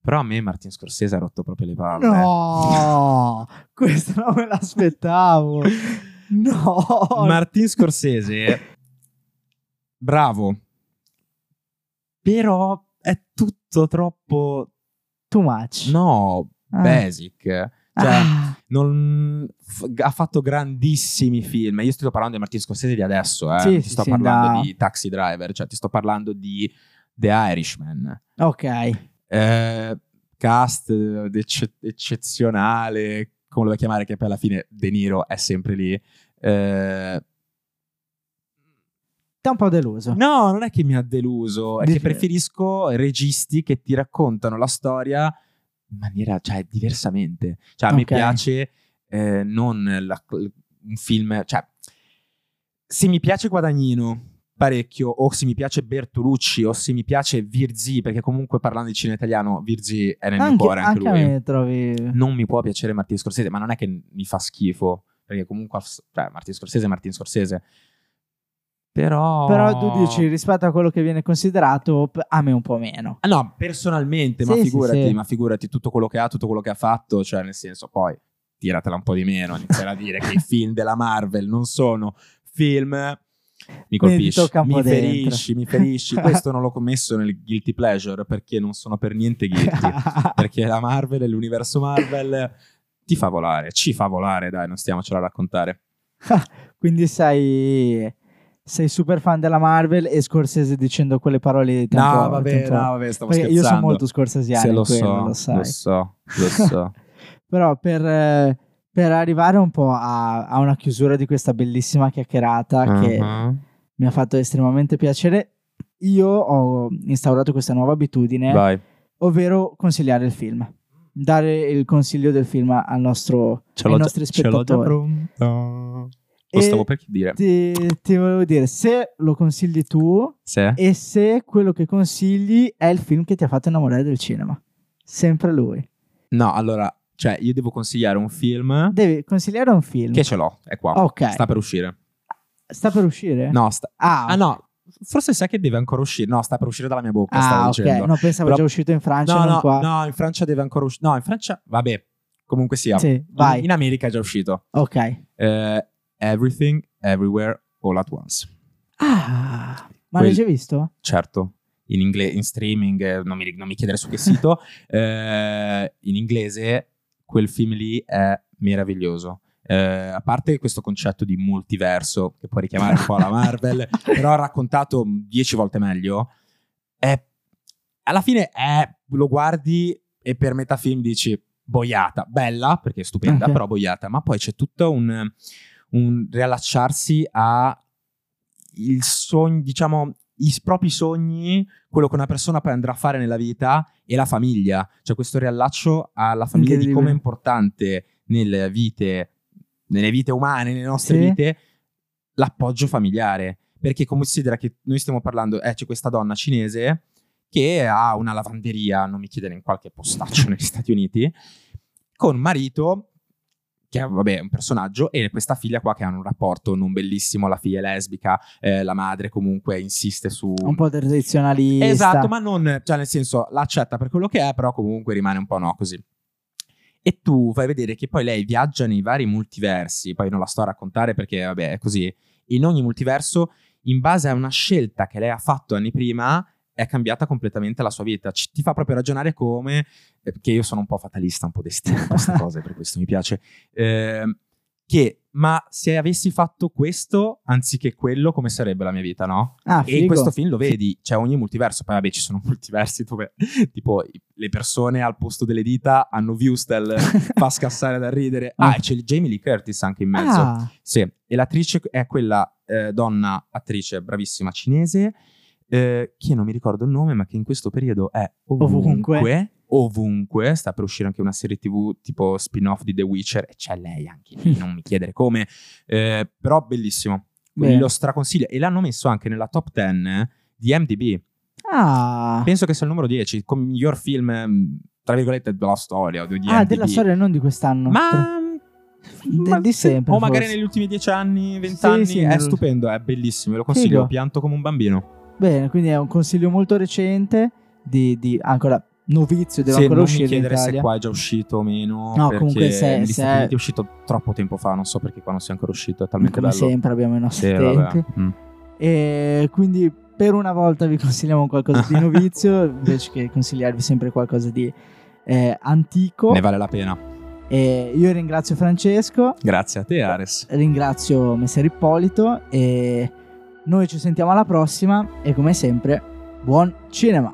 però a me Martin Scorsese ha rotto proprio le palle. No, questo non me l'aspettavo. No. Martin Scorsese, bravo, però è tutto troppo, Too much. no, Ah. basic. Cioè, Ah. non- f- ha fatto grandissimi film. Io sto parlando di Martin Scorsese di adesso, eh. Sì, ti sto sì, parlando da- di Taxi Driver, cioè ti sto parlando di The Irishman. Ok. Eh, cast eh, ecce- eccezionale, come lo vuoi chiamare, che poi alla fine De Niro è sempre lì. Eh, un po' deluso. no, non è che mi ha deluso, è Dici- che preferisco registi che ti raccontano la storia in maniera, cioè, diversamente. Cioè, a me Ok. piace eh, non la- un film, cioè, se mi piace Guadagnino parecchio, o se mi piace Bertolucci, o se mi piace Virzi, perché comunque parlando di cinema italiano, Virzi è nel mio anche cuore anche, anche lui. me trovi. Non mi può piacere Martin Scorsese, ma non è che mi fa schifo, perché comunque, cioè, Martin Scorsese è Martin Scorsese. Però... Però tu dici rispetto a quello che viene considerato, a me un po' meno. Ah, no, personalmente, ma Sì, sì, figurati, sì. ma figurati tutto quello che ha, tutto quello che ha fatto, cioè nel senso poi tiratela un po' di meno, iniziare a dire che i film della Marvel non sono film mi colpisci, mi ferisci, mi ferisci. Questo non l'ho commesso nel guilty pleasure perché non sono per niente guilty, perché la Marvel e l'universo Marvel ti fa volare, ci fa volare, dai, non stiamocela a raccontare. Quindi sei, sei super fan della Marvel e Scorsese dicendo quelle parole di tempo. no, vabbè, tempo- no, vabbè, stavo Perché scherzando. io sono molto scorsesiano in lo quello, so, lo lo so, lo so. Però per, eh, per arrivare un po' a, a una chiusura di questa bellissima chiacchierata che Mhm. mi ha fatto estremamente piacere, io ho instaurato questa nuova abitudine, Vai. ovvero consigliare il film. Dare il consiglio del film al nostro, ai nostri ce l'ho già spettatori. pronto. Lo stavo per dire. ti, ti volevo dire, se lo consigli tu Sì. e se quello che consigli è il film che ti ha fatto innamorare del cinema. Sempre lui. No, allora, cioè, io devo consigliare un film Devi consigliare un film. che ce l'ho, è qua. Ok. Sta per uscire. Sta per uscire? No, sta... Ah, Ah, no, forse sai che deve ancora uscire. No, sta per uscire dalla mia bocca, Ah, ok. dicendo. No, pensavo Però- già uscito in Francia, no, no, qua. no, in Francia deve ancora uscire. No, in Francia, vabbè, comunque sia. Sì, vai. in America è già uscito. Ok. Eh, Everything, Everywhere, All at Once. Ah, ma l'hai già visto? certo, in, ingle- in streaming, eh, non mi, non mi chiedere su che sito, eh, in inglese quel film lì è meraviglioso. Eh, a parte questo concetto di multiverso che può richiamare un po' la Marvel, però raccontato dieci volte meglio, è, alla fine è, lo guardi e per metà film dici boiata, bella perché è stupenda, Ok. però boiata, ma poi c'è tutto un, un riallacciarsi a il sogno, diciamo, i propri sogni, quello che una persona poi andrà a fare nella vita e la famiglia. Cioè questo riallaccio alla famiglia di come è importante nelle vite, nelle vite umane, nelle nostre Sì. vite, l'appoggio familiare. Perché considera che noi stiamo parlando, eh, c'è questa donna cinese che ha una lavanderia, non mi chiedere in qualche postaccio negli Stati Uniti, con marito che è vabbè, un personaggio e questa figlia qua che hanno un rapporto non bellissimo, la figlia è lesbica, eh, la madre comunque insiste su... Un po' tradizionalista. Esatto, ma non, cioè nel senso, l'accetta per quello che è, però comunque rimane un po' no così. E tu fai vedere che poi lei viaggia nei vari multiversi, poi non la sto a raccontare perché vabbè è così, in ogni multiverso, in base a una scelta che lei ha fatto anni prima, è cambiata completamente la sua vita. Ci- ti fa proprio ragionare come, eh, che io sono un po' fatalista, un po' destino, queste cose, per questo mi piace, ehm, che ma se avessi fatto questo anziché quello, come sarebbe la mia vita, no? Ah, E in questo film lo vedi, c'è ogni multiverso. Poi, vabbè, ci sono multiversi dove tipo le persone al posto delle dita hanno Viewstel, fa scassare da ridere. Ah, e c'è il Jamie Lee Curtis anche in mezzo. Ah, Sì, e l'attrice è quella eh, donna attrice bravissima cinese, eh, che non mi ricordo il nome, ma che in questo periodo è ovunque. Ovunque. Ovunque, sta per uscire anche una serie tv tipo spin-off di The Witcher e c'è lei anche lì, non mi chiedere come, Eh, però bellissimo, Bene. lo straconsiglio e l'hanno messo anche nella top 10 di MDB, ah. penso che sia il numero 10, come miglior film, ehm, tra virgolette, della storia di Ah, IMDb. della storia non di quest'anno. Ma... De- ma di sempre, O magari forse. negli ultimi dieci anni, Sì, vent'anni. sì, è stupendo, è bellissimo. Ve lo consiglio. Figo. Pianto come un bambino. Bene, quindi è un consiglio molto recente di, di- ancora novizio deve Sì, ancora non uscire mi chiedere se qua è già uscito o meno. No, comunque se- negli se Stati è- Uniti è uscito troppo tempo fa, non so perché qua non sia ancora uscito, è talmente come bello. sempre abbiamo i nostri Sì, tempi. Mm. E quindi per una volta vi consigliamo qualcosa di novizio invece che consigliarvi sempre qualcosa di eh, antico. Ne vale la pena. E io ringrazio Francesco, Grazie a te, Ares. ringrazio Messer Ippolito e noi ci sentiamo alla prossima e come sempre, buon cinema!